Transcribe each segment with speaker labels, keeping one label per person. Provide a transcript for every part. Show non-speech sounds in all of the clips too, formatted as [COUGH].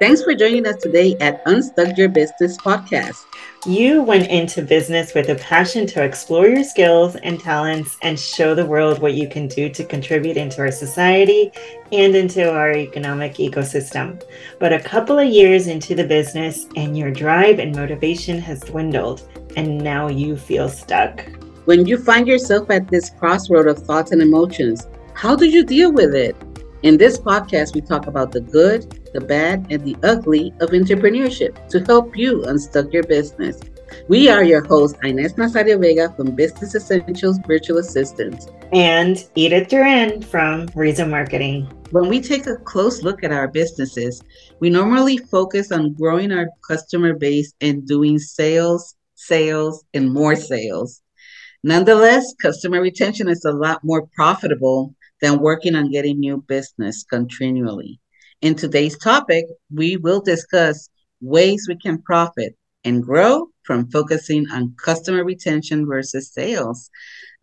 Speaker 1: Thanks for joining us today at Unstuck Your Business podcast.
Speaker 2: You went into business with a passion to explore your skills and talents and show the world what you can do to contribute into our society and into our economic ecosystem. But a couple of years into the business, and your drive and motivation has dwindled, and now you feel stuck.
Speaker 1: When you find yourself at this crossroad of thoughts and emotions, how do you deal with it? In this podcast, we talk about the good, the bad, and the ugly of entrepreneurship to help you unstuck your business. We are your hosts, Ines Nazario Vega from Business Essentials Virtual Assistants
Speaker 2: and Edith Duran from Reason Marketing.
Speaker 1: When we take a close look at our businesses, we normally focus on growing our customer base and doing sales, sales, and more sales. Nonetheless, customer retention is a lot more profitable than working on getting new business continually. In today's topic, we will discuss ways we can profit and grow from focusing on customer retention versus sales.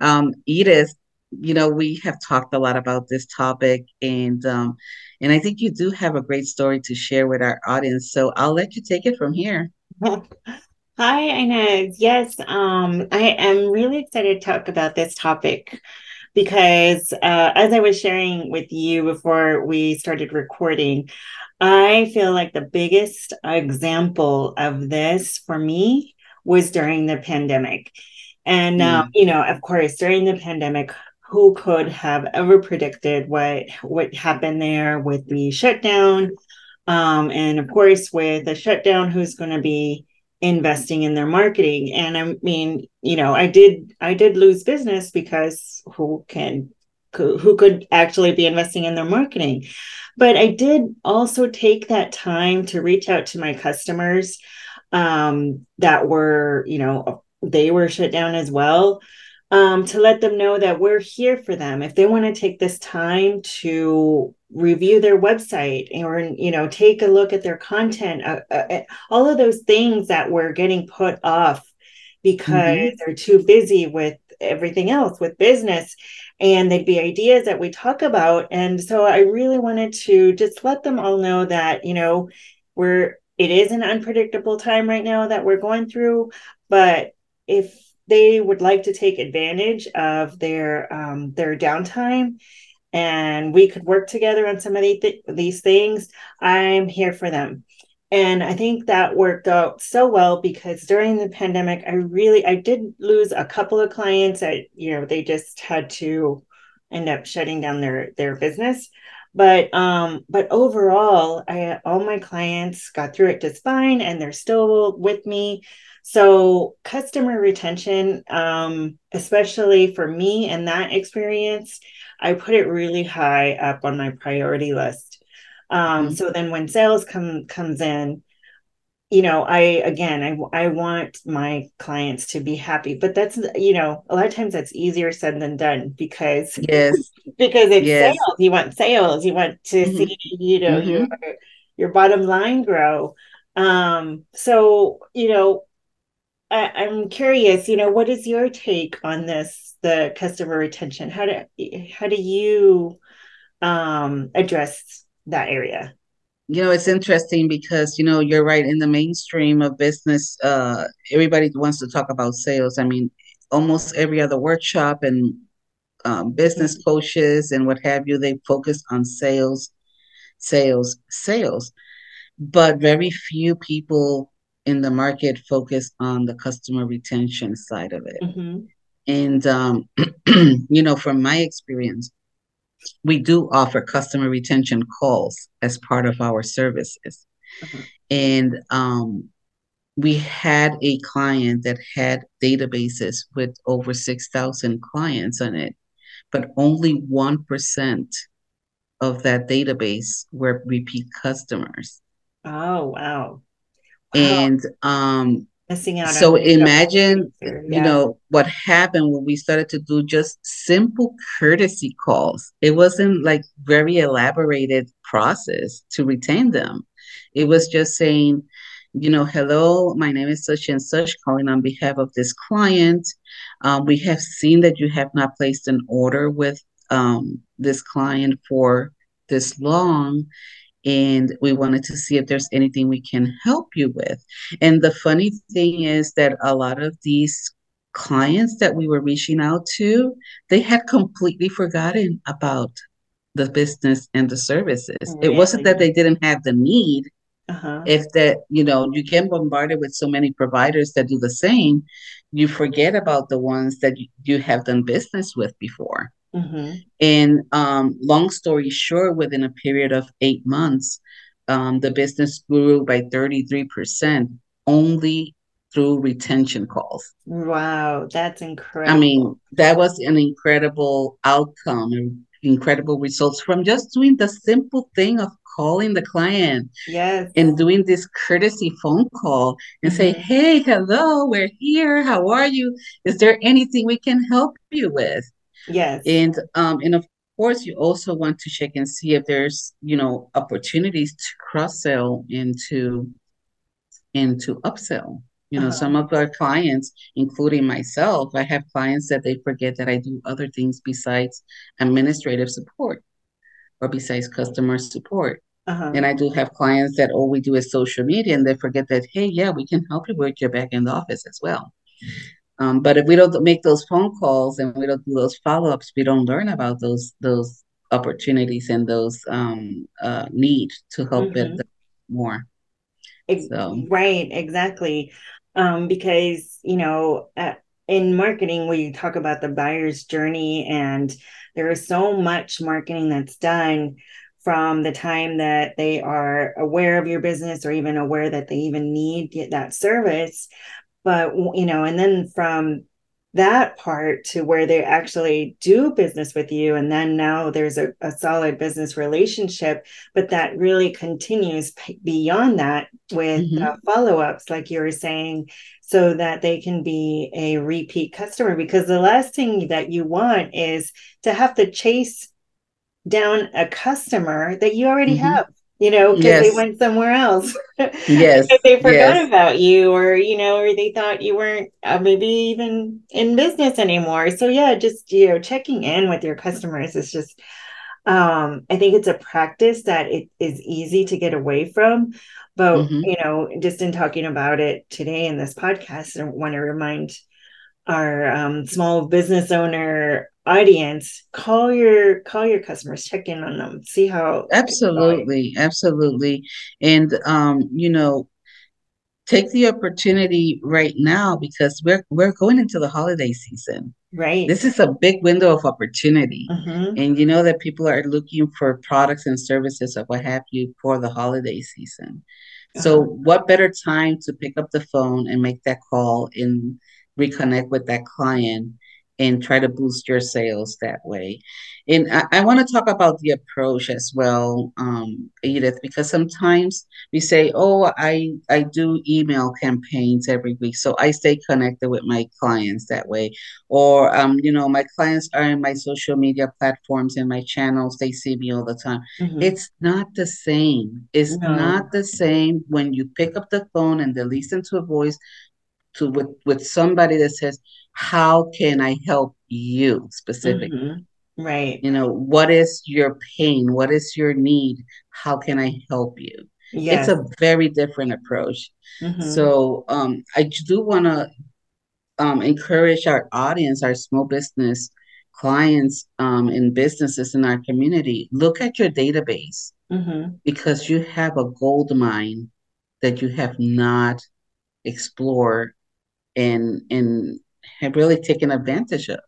Speaker 1: Um, Edith, you know, we have talked a lot about this topic, and um, and I think you do have a great story to share with our audience. So I'll let you take it from here. [LAUGHS]
Speaker 2: Hi, Ines. Yes, um, I am really excited to talk about this topic because uh, as I was sharing with you before we started recording, I feel like the biggest example of this for me was during the pandemic. And, mm. um, you know, of course, during the pandemic, who could have ever predicted what what happened there with the shutdown um, and of course with the shutdown who's going to be investing in their marketing. And i mean you know i did i did lose business because who can who could actually be investing in their marketing? But i did also take that time to reach out to my customers um, that were you know they were shut down as well um, to let them know that we're here for them if they want to take this time to review their website or you know take a look at their content uh, uh, uh all of those things that were getting put off because mm-hmm. they're too busy with everything else with business and they'd be ideas that we talk about and so i really wanted to just let them all know that you know we're it is an unpredictable time right now that we're going through but if they would like to take advantage of their um, their downtime and we could work together on some of the th- these things. I'm here for them. And i think that worked out so well because during the pandemic i really i did lose a couple of clients that you know they just had to end up shutting down their their business. But um but overall i all my clients got through it just fine and they're still with me so customer retention, um, especially for me and that experience, I put it really high up on my priority list. Um, mm-hmm. So then when sales come comes in, you know, I again, I I want my clients to be happy, but that's you know, a lot of times that's easier said than done because
Speaker 1: yes, [LAUGHS]
Speaker 2: because it's yes. sales. You want sales. You want to mm-hmm. see you know mm-hmm. your your bottom line grow. Um, so you know, I, am curious, you know, what is your take on this, the customer retention? How do how do you um, address that area?
Speaker 1: You know, it's interesting because you know you're right. In the mainstream of business, uh, everybody wants to talk about sales. I mean, almost every other workshop and um, business mm-hmm. coaches and what have you, they focus on sales, sales, sales. But very few people in the market focus on the customer retention side of it. Mm-hmm. And, um, [CLEARS THROAT] you know, from my experience, we do offer customer retention calls as part of our services. Mm-hmm. And um, we had a client that had databases with over 6,000 clients on it, but only 1% of that database were repeat customers.
Speaker 2: Oh, wow
Speaker 1: and um
Speaker 2: missing out
Speaker 1: so imagine yeah. you know what happened when we started to do just simple courtesy calls. It wasn't like very elaborated process to retain them. It was just saying you know hello my name is such and such calling on behalf of this client. Um, we have seen that you have not placed an order with um, this client for this long and we wanted to see if there's anything we can help you with. And the funny thing is that a lot of these clients that we were reaching out to, they had completely forgotten about the business and the services. Really? It wasn't that they didn't have the need. Uh-huh. If that, you know, you get bombarded with so many providers that do the same, you forget about the ones that you, you have done business with before. Mm-hmm. And um, long story short, within a period of eight months, um, the business grew by 33% only through retention calls.
Speaker 2: Wow, that's incredible.
Speaker 1: I mean, that was an incredible outcome, incredible results from just doing the simple thing of calling the client.
Speaker 2: Yes.
Speaker 1: And doing this courtesy phone call and mm-hmm. say, hey, hello, we're here. How are you? Is there anything we can help you with?
Speaker 2: Yes.
Speaker 1: And um, and of course you also want to check and see if there's, you know, opportunities to cross-sell into into upsell. You know, uh-huh. some of our clients, including myself, I have clients that they forget that I do other things besides administrative support or besides customer support. Uh-huh. And I do have clients that all we do is social media and they forget that, hey, yeah, we can help you with your back end office as well. Um, but if we don't make those phone calls and we don't do those follow ups, we don't learn about those those opportunities and those um, uh, need to help mm-hmm. it more.
Speaker 2: So. Right, exactly um, because you know at, in marketing we talk about the buyer's journey and there is so much marketing that's done from the time that they are aware of your business or even aware that they even need that service but you know and then from that part to where they actually do business with you and then now there's a, a solid business relationship but that really continues p- beyond that with mm-hmm. uh, follow-ups like you were saying so that they can be a repeat customer because the last thing that you want is to have to chase down a customer that you already mm-hmm. have you know, because yes. they went somewhere else. [LAUGHS]
Speaker 1: yes.
Speaker 2: They forgot yes. about you, or, you know, or they thought you weren't uh, maybe even in business anymore. So, yeah, just, you know, checking in with your customers is just, um, I think it's a practice that it is easy to get away from. But, mm-hmm. you know, just in talking about it today in this podcast, I want to remind our um, small business owner audience call your call your customers check in on them see how
Speaker 1: absolutely absolutely. And um you know take the opportunity right now because we're we're going into the holiday season.
Speaker 2: Right.
Speaker 1: This is a big window of opportunity. Mm-hmm. and you know that people are looking for products and services of what have you for the holiday season. Uh-huh. so what better time to pick up the phone and make that call and reconnect with that client and try to boost your sales that way. And I, I want to talk about the approach as well, um, Edith, because sometimes we say, "Oh, I I do email campaigns every week, so I stay connected with my clients that way." Or, um, you know, my clients are in my social media platforms and my channels; they see me all the time. Mm-hmm. It's not the same. It's no. not the same when you pick up the phone and they listen to a voice to with with somebody that says how can I help you specifically? Mm-hmm.
Speaker 2: Right.
Speaker 1: You know, what is your pain? What is your need? How can I help you? Yes. It's a very different approach. Mm-hmm. So um, I do want to um, encourage our audience, our small business clients um, and businesses in our community, look at your database mm-hmm. because you have a gold mine that you have not explored and and have really taken advantage of.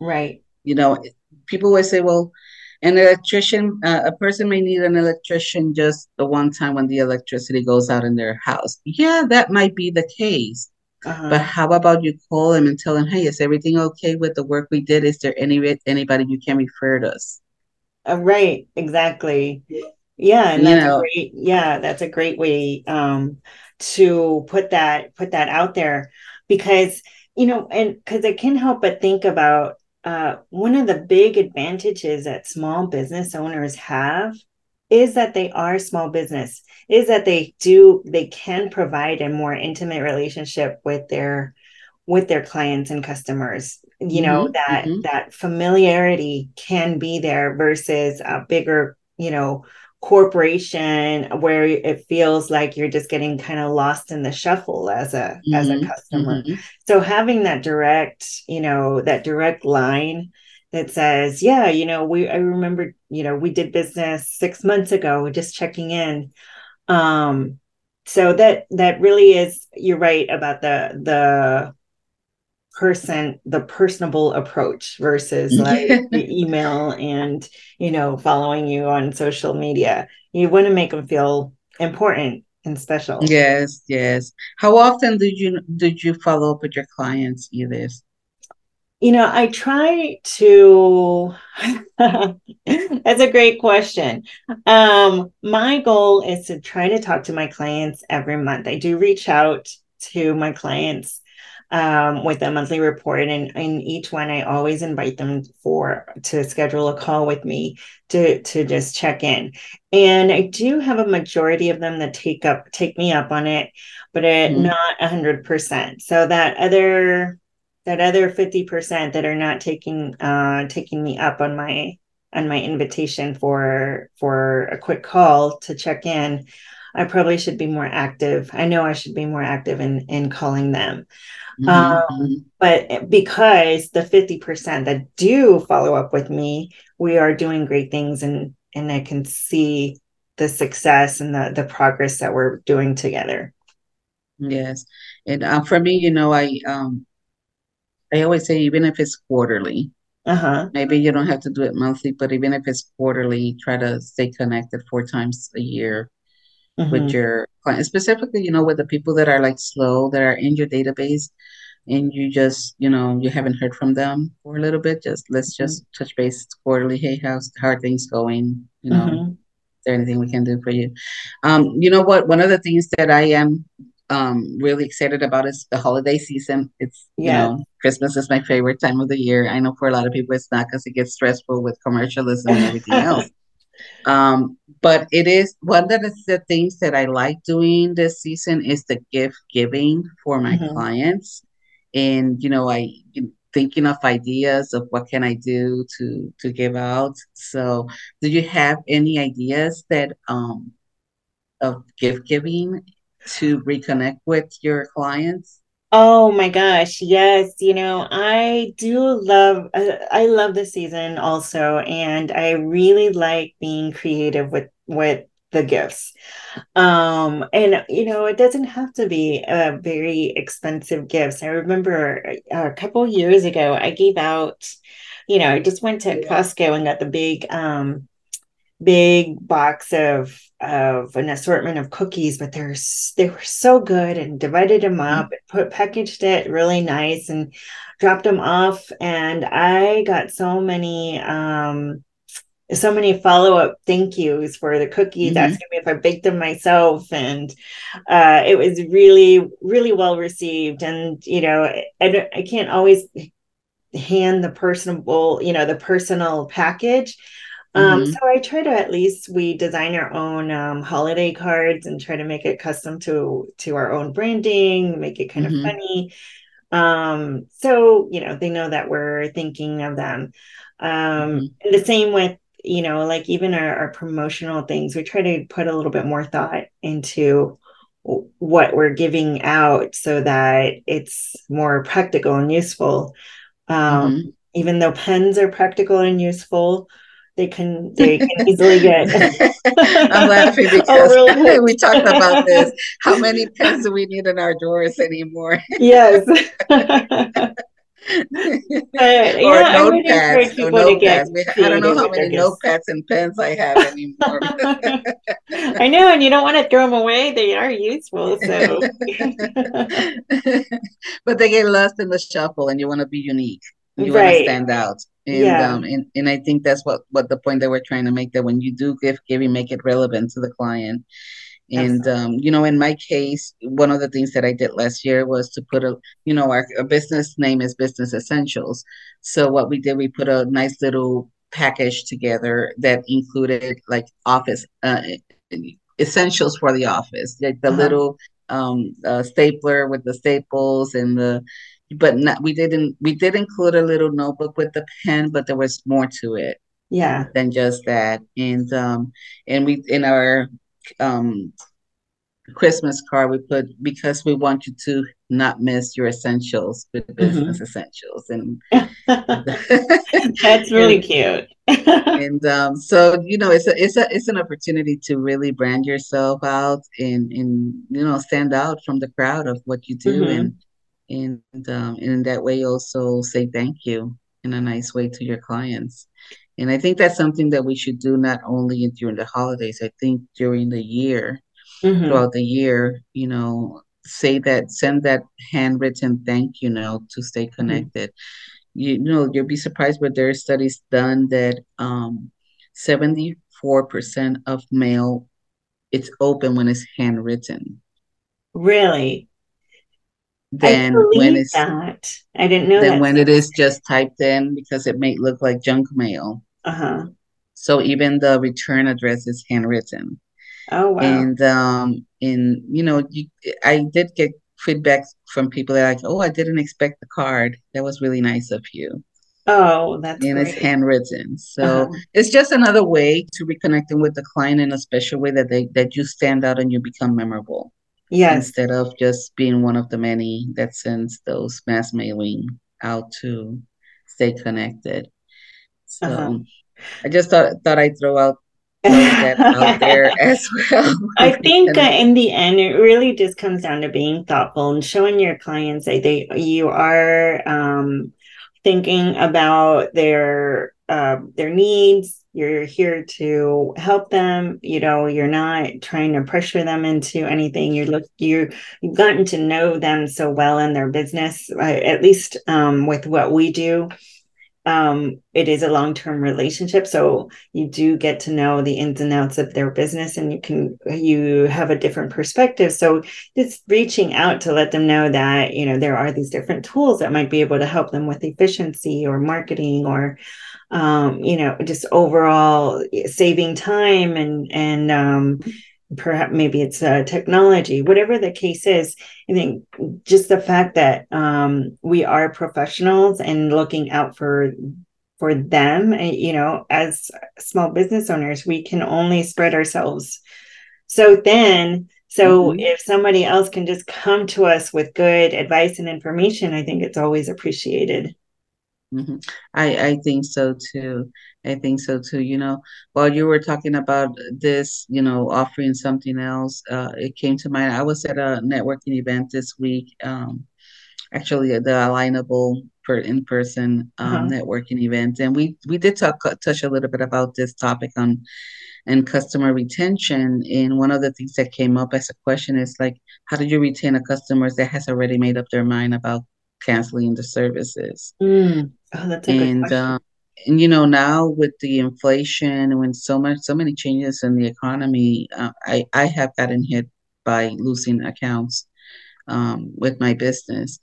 Speaker 2: Right.
Speaker 1: You know, people always say, well, an electrician, uh, a person may need an electrician just the one time when the electricity goes out in their house. Yeah, that might be the case. Uh-huh. But how about you call them and tell them, hey, is everything okay with the work we did? Is there any anybody you can refer to us?
Speaker 2: Uh, right, exactly. Yeah, and that's you know, a great. Yeah, that's a great way um, to put that put that out there because you know, and because I can't help but think about uh, one of the big advantages that small business owners have is that they are small business is that they do they can provide a more intimate relationship with their with their clients and customers you know mm-hmm, that mm-hmm. that familiarity can be there versus a bigger you know corporation where it feels like you're just getting kind of lost in the shuffle as a mm-hmm, as a mm-hmm, customer mm-hmm. so having that direct you know that direct line that says yeah you know we i remember you know we did business 6 months ago just checking in um so that that really is you're right about the the person the personable approach versus like the email and you know following you on social media. You want to make them feel important and special.
Speaker 1: Yes yes. How often did you did you follow up with your clients Edith?
Speaker 2: you know i try to [LAUGHS] that's a great question. Um my goal is to try to talk to my clients every month. I do reach out to my clients um, with a monthly report. And in each one i always invite them for to schedule a call with me to to just check in. And i do have a majority of them that take up take me up on it but it, mm-hmm. not 100% so that other that other 50% that are not taking uh taking me up on my on my invitation for for a quick call to check in i probably should be more active i know i should be more active in in calling them Mm-hmm. Um, but because the 50% that do follow up with me, we are doing great things and and I can see the success and the the progress that we're doing together.
Speaker 1: Yes. And uh, for me, you know, I um I always say even if it's quarterly, uh-huh. Maybe you don't have to do it monthly, but even if it's quarterly, try to stay connected four times a year mm-hmm. with your clients, specifically, you know, with the people that are like slow, that are in your database, and you just, you know, you haven't heard from them for a little bit. Just let's mm-hmm. just touch base quarterly. Hey, how's how are things going? You know, mm-hmm. is there anything we can do for you? Um, you know what? One of the things that I am um really excited about is the holiday season. It's yeah. you know, Christmas is my favorite time of the year. I know for a lot of people it's not because it gets stressful with commercialism and everything else. [LAUGHS] Um, but it is one of the things that I like doing this season is the gift giving for my mm-hmm. clients. And, you know, I thinking of ideas of what can I do to to give out. So do you have any ideas that um of gift giving to reconnect with your clients?
Speaker 2: Oh my gosh, yes. You know, I do love uh, I love the season also and I really like being creative with with the gifts. Um and you know, it doesn't have to be a very expensive gifts. I remember a, a couple years ago I gave out you know, I just went to Costco and got the big um big box of of an assortment of cookies, but they're they were so good and divided them mm-hmm. up, put packaged it really nice and dropped them off. And I got so many um so many follow-up thank yous for the cookies, mm-hmm. asking me if I baked them myself. And uh it was really, really well received. And you know, I, I can't always hand the personable, you know, the personal package um, mm-hmm. so I try to at least we design our own um, holiday cards and try to make it custom to to our own branding, make it kind mm-hmm. of funny. Um, so you know they know that we're thinking of them. Um, mm-hmm. the same with you know like even our, our promotional things, we try to put a little bit more thought into what we're giving out so that it's more practical and useful. Um, mm-hmm. Even though pens are practical and useful, they can they can easily get. [LAUGHS]
Speaker 1: I'm laughing [LAUGHS] because oh, [LAUGHS] really? we talked about this. How many pens do we need in our drawers anymore?
Speaker 2: yes. uh, yeah, notepads. Or
Speaker 1: notepads. I don't know how many notepads and pens I have anymore.
Speaker 2: I know, and you don't want to throw them away. They are useful, so.
Speaker 1: but they get lost in the shuffle, and you want to be unique. You right. want to stand out and yeah. um and, and i think that's what what the point that we're trying to make that when you do gift giving make it relevant to the client and um, you know in my case one of the things that i did last year was to put a you know our, our business name is business essentials so what we did we put a nice little package together that included like office uh, essentials for the office like the uh-huh. little um, uh, stapler with the staples and the but not, we didn't we did include a little notebook with the pen but there was more to it
Speaker 2: yeah
Speaker 1: than just that and um and we in our um Christmas card we put because we want you to not miss your essentials with business mm-hmm. essentials and [LAUGHS]
Speaker 2: that's [LAUGHS] really and, cute [LAUGHS]
Speaker 1: and um, so you know it's a it's a it's an opportunity to really brand yourself out and and you know stand out from the crowd of what you do mm-hmm. and and um, and in that way also say thank you in a nice way to your clients and i think that's something that we should do not only during the holidays i think during the year mm-hmm. throughout the year you know say that send that handwritten thank you note to stay mm-hmm. connected mm-hmm. you, you, know you'll be surprised but there are studies done that um 74% of mail it's open when it's handwritten
Speaker 2: really
Speaker 1: than when it's
Speaker 2: that. I didn't know
Speaker 1: than when it is just typed in because it may look like junk mail.
Speaker 2: Uh-huh.
Speaker 1: So even the return address is handwritten.
Speaker 2: Oh wow.
Speaker 1: And um in you know, you, I did get feedback from people that like, oh, I didn't expect the card. That was really nice of you.
Speaker 2: Oh, that's
Speaker 1: and great. it's handwritten. So uh-huh. it's just another way to reconnecting with the client in a special way that they that you stand out and you become memorable.
Speaker 2: Yes.
Speaker 1: Instead of just being one of the many that sends those mass mailing out to stay connected. So uh-huh. I just thought thought I'd throw out that out [LAUGHS] there as well.
Speaker 2: I [LAUGHS] think uh, in the end, it really just comes down to being thoughtful and showing your clients that they you are um, thinking about their uh, their needs you're here to help them. You know you're not trying to pressure them into anything. You look you you've gotten to know them so well in their business uh, at least um, with what we do. Um, it is a long-term relationship so you do get to know the ins and outs of their business and you can you have a different perspective. So it's reaching out to let them know that you know there are these different tools that might be able to help them with efficiency or marketing or um, you know, just overall saving time and and um, perhaps maybe it's uh, technology, whatever the case is. I think just the fact that um, we are professionals and looking out for for them, eh, you know, as small business owners, we can only spread ourselves so thin. So mm-hmm. if somebody else can just come to us with good advice and information, I think it's always appreciated.
Speaker 1: Mm-hmm. I I think so too. I think so too. You know, while you were talking about this, you know, offering something else, uh, it came to mind. I was at a networking event this week. Um, actually, the alignable for in person um, uh-huh. networking event, and we we did talk touch a little bit about this topic on and customer retention. And one of the things that came up as a question is like, how do you retain a customer that has already made up their mind about canceling the services?
Speaker 2: Mm. Oh, that's a and, good question. Uh,
Speaker 1: and you know now with the inflation and when so much so many changes in the economy uh, i i have gotten hit by losing accounts um, with my business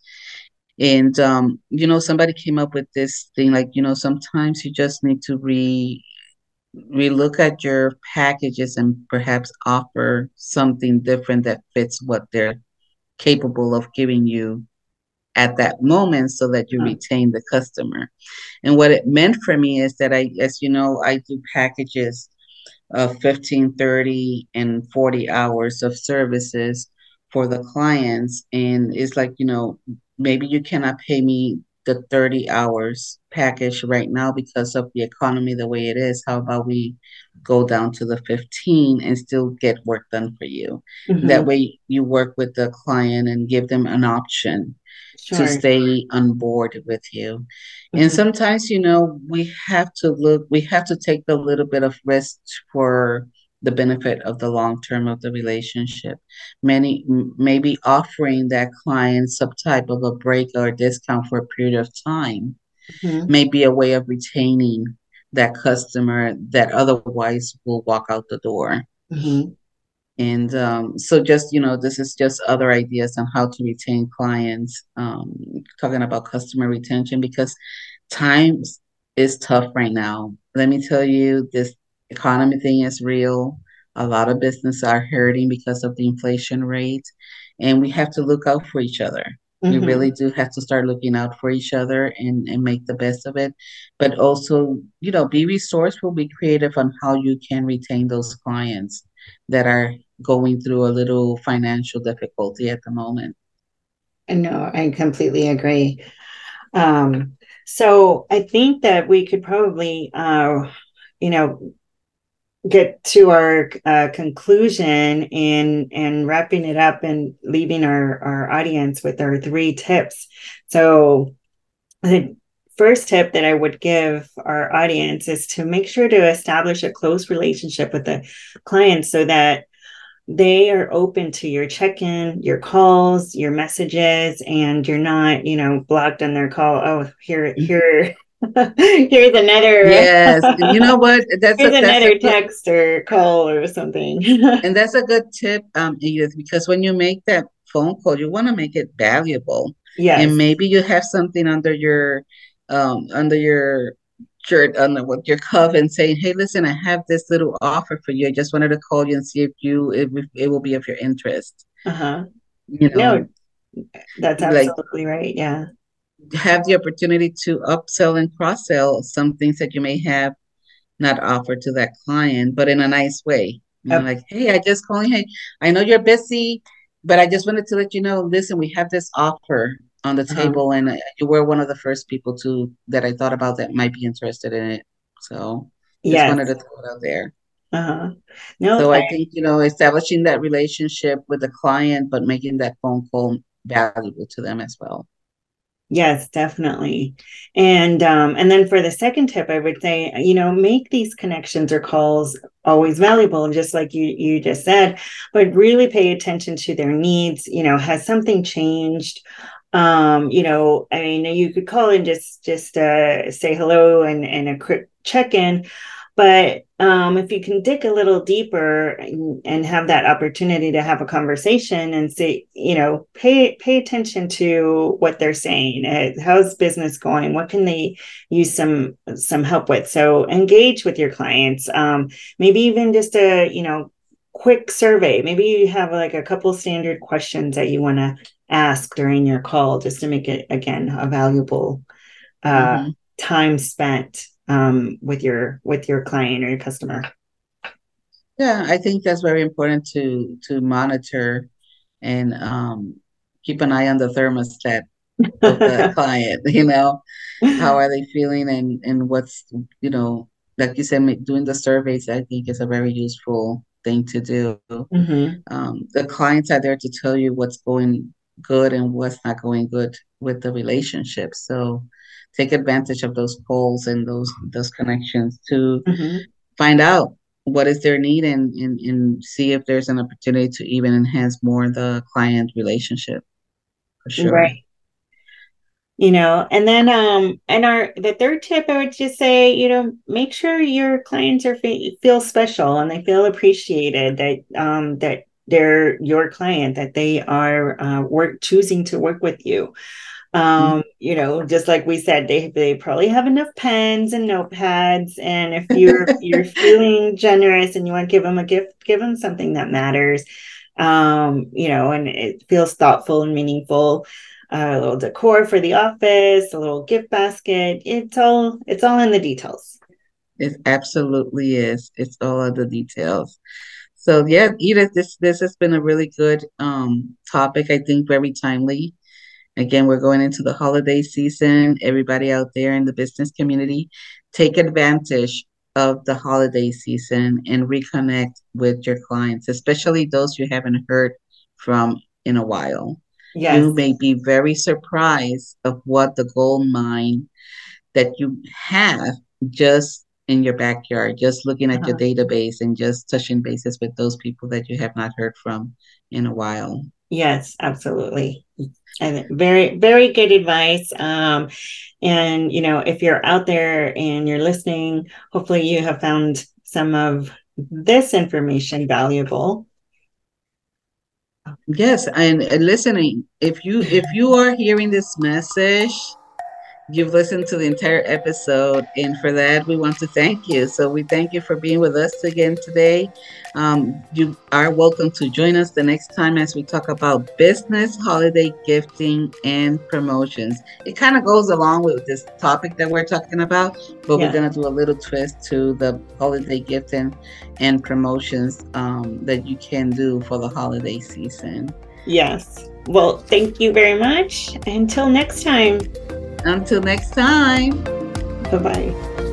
Speaker 1: and um, you know somebody came up with this thing like you know sometimes you just need to re relook at your packages and perhaps offer something different that fits what they're capable of giving you at that moment so that you mm. retain the customer. And what it meant for me is that I, as you know, I do packages of 15, 30, and 40 hours of services for the clients. And it's like, you know, maybe you cannot pay me the 30 hours package right now because of the economy the way it is. How about we go down to the 15 and still get work done for you? Mm-hmm. That way you work with the client and give them an option sure. to stay on board with you. Mm-hmm. And sometimes, you know, we have to look, we have to take a little bit of risk for the benefit of the long term of the relationship. Many maybe offering that client some type of a break or discount for a period of time mm-hmm. may be a way of retaining that customer that otherwise will walk out the door.
Speaker 2: Mm-hmm.
Speaker 1: And um, so, just you know, this is just other ideas on how to retain clients. Um, talking about customer retention because times is tough right now. Let me tell you, this economy thing is real. A lot of businesses are hurting because of the inflation rate, and we have to look out for each other. Mm-hmm. We really do have to start looking out for each other and, and make the best of it. But also, you know, be resourceful, be creative on how you can retain those clients that are going through a little financial difficulty at the moment.
Speaker 2: No, I completely agree. Um, so I think that we could probably, uh, you know, get to our uh, conclusion and and wrapping it up and leaving our our audience with our three tips. So the first tip that I would give our audience is to make sure to establish a close relationship with the client so that they are open to your check-in, your calls, your messages, and you're not, you know, blocked on their call. Oh, here, here, [LAUGHS] here's another.
Speaker 1: Yes, you know [LAUGHS] what?
Speaker 2: That's here's a, that's another text or call or something. [LAUGHS]
Speaker 1: and that's a good tip, um, Edith, because when you make that phone call, you want to make it valuable.
Speaker 2: Yeah,
Speaker 1: and maybe you have something under your, um, under your shirt the, with your cuff and saying, "Hey, listen, I have this little offer for you. I just wanted to call you and see if you if it will be of your interest."
Speaker 2: Uh huh. You know, no, that's absolutely like, right. Yeah.
Speaker 1: Have the opportunity to upsell and cross sell some things that you may have not offered to that client, but in a nice way. You know, like, hey, I just calling. Hey, I know you're busy, but I just wanted to let you know. Listen, we have this offer on the uh-huh. table, and you were one of the first people to that I thought about that might be interested in it. So just wanted to throw it out there.
Speaker 2: Uh-huh.
Speaker 1: No, so I, I think you know establishing that relationship with the client, but making that phone call valuable to them as well.
Speaker 2: Yes, definitely. And um, and then for the second tip, I would say, you know, make these connections or calls always valuable, just like you you just said, but really pay attention to their needs. You know, has something changed? um you know i mean you could call and just just uh say hello and and a quick check-in but um if you can dig a little deeper and, and have that opportunity to have a conversation and say you know pay pay attention to what they're saying uh, how's business going? What can they use some some help with? So engage with your clients um maybe even just a you know quick survey. Maybe you have like a couple standard questions that you want to ask during your call just to make it again a valuable uh, mm-hmm. time spent um, with your with your client or your customer
Speaker 1: yeah i think that's very important to to monitor and um, keep an eye on the thermostat of the [LAUGHS] client you know how are they feeling and and what's you know like you said doing the surveys i think is a very useful thing to do mm-hmm. um, the clients are there to tell you what's going good and what's not going good with the relationship. So take advantage of those polls and those those connections to mm-hmm. find out what is their need and, and and see if there's an opportunity to even enhance more the client relationship.
Speaker 2: For sure. Right. You know, and then um and our the third tip I would just say, you know, make sure your clients are feel special and they feel appreciated that um that they're your client that they are uh, work choosing to work with you um, mm-hmm. you know just like we said they they probably have enough pens and notepads and if you're you're [LAUGHS] feeling generous and you want to give them a gift give them something that matters um, you know and it feels thoughtful and meaningful uh, a little decor for the office a little gift basket it's all it's all in the details
Speaker 1: it absolutely is it's all of the details so yeah, Edith, this this has been a really good um, topic. I think very timely. Again, we're going into the holiday season. Everybody out there in the business community, take advantage of the holiday season and reconnect with your clients, especially those you haven't heard from in a while. Yes. You may be very surprised of what the gold mine that you have just in your backyard, just looking at uh-huh. your database and just touching bases with those people that you have not heard from in a while.
Speaker 2: Yes, absolutely. And very, very good advice. Um, and you know, if you're out there and you're listening, hopefully you have found some of this information valuable.
Speaker 1: Yes, and, listening. If you if you are hearing this message you've listened to the entire episode, and for that, we want to thank you. So, we thank you for being with us again today. Um, you are welcome to join us the next time as we talk about business, holiday gifting, and promotions. It kind of goes along with this topic that we're talking about, but yeah. we're going to do a little twist to the holiday gifting and promotions um, that you can do for the holiday season.
Speaker 2: Yes. Well, thank you very much. Until next time.
Speaker 1: Until next time.
Speaker 2: Bye bye.